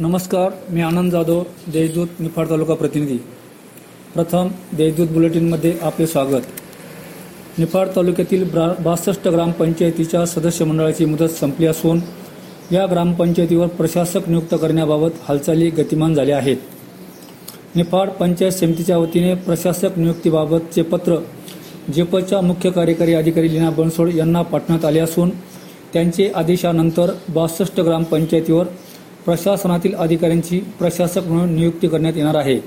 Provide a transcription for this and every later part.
नमस्कार मी आनंद जाधव देशदूत निफाड तालुका प्रतिनिधी. प्रथम देशदूत बुलेटिनमध्ये आपले स्वागत. निफाड तालुक्यातील ब्रा बासष्ट ग्रामपंचायतीच्या सदस्य मंडळाची मुदत संपली असून या ग्रामपंचायतीवर प्रशासक नियुक्त करण्याबाबत हालचाली गतिमान झाल्या आहेत. निफाड पंचायत समितीच्या वतीने प्रशासक नियुक्तीबाबतचे पत्र जेपच्या मुख्य कार्यकारी अधिकारी लीना बनसोड यांना पाठवण्यात आले असून त्यांचे आदेशानंतर बासष्ट ग्रामपंचायतीवर प्रशासनातील अधिकाऱ्यांची प्रशासक म्हणून नियुक्ती करण्यात येणार आहे.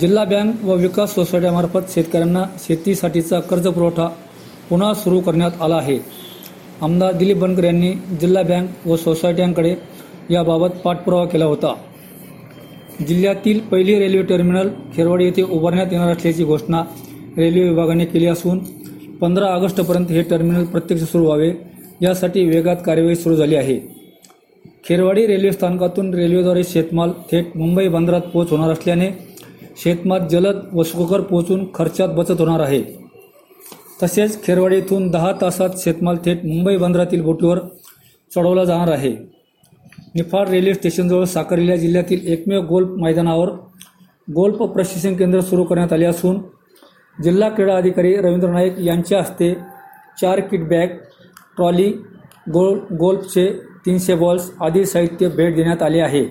जिल्हा बँक व विकास सोसायट्यामार्फत शेतकऱ्यांना शेतीसाठीचा कर्ज पुरवठा पुन्हा सुरू करण्यात आला आहे. आमदार दिलीप बनकर यांनी जिल्हा बँक व सोसायट्यांकडे याबाबत पाठपुरावा केला होता. जिल्ह्यातील पहिली रेल्वे टर्मिनल खेरवाडी येथे उभारण्यात येणार असल्याची घोषणा रेल्वे विभागाने केली असून पंधरा ऑगस्टपर्यंत हे टर्मिनल प्रत्यक्ष सुरू व्हावे यासाठी वेगात कार्यवाही सुरू झाली आहे. खेरवाडी रेल्वे स्थानकातून रेल्वेद्वारे शेतमाल थेट मुंबई बंदरात पोहोच होणार असल्याने शेतमाल जलद व सुखकर पोहोचून खर्चात बचत होणार आहे. तसेच खेरवाडी येथून दहा तासात शेतमाल थेट मुंबई बंदरातील बोटीवर चढवला जाणार आहे. निफाड रेल्वे स्टेशनजवळ साकारलेल्या जिल्ह्यातील एकमेव गोल्फ मैदानावर गोल्फ प्रशिक्षण केंद्र सुरू करण्यात आले असून जिल्हा क्रीडा अधिकारी रवींद्र नाईक यांच्या हस्ते चार किट बॅग ट्रॉली गोल गोल्फचे तीनशे बॉल्स आदी साहित्य भेट देण्यात आले आहे.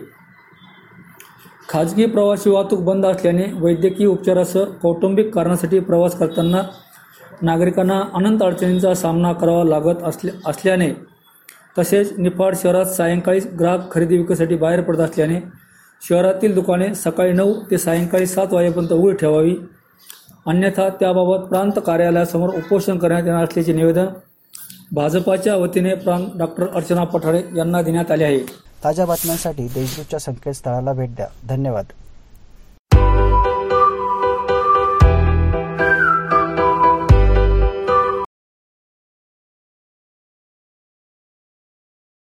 खाजगी प्रवासी वाहतूक बंद असल्याने वैद्यकीय उपचारासह कौटुंबिक कारणासाठी प्रवास करताना नागरिकांना अनंत अडचणींचा सामना करावा लागत असल्या असल्याने तसेच निफाड शहरात सायंकाळी ग्राहक खरेदी विक्रीसाठी बाहेर पडत असल्याने शहरातील दुकाने सकाळी नऊ ते सायंकाळी सात वाजेपर्यंत उघडी ठेवावी. अन्यथा त्याबाबत प्रांत कार्यालयासमोर उपोषण करण्यात येणार असल्याचे निवेदन भाजपाच्या वतीने प्राण डॉक्टर अर्चना पठारे यांना देण्यात आले आहे. ताज्या बातम्यांसाठी देशदूतच्या संकेतस्थळाला भेट द्या. धन्यवाद.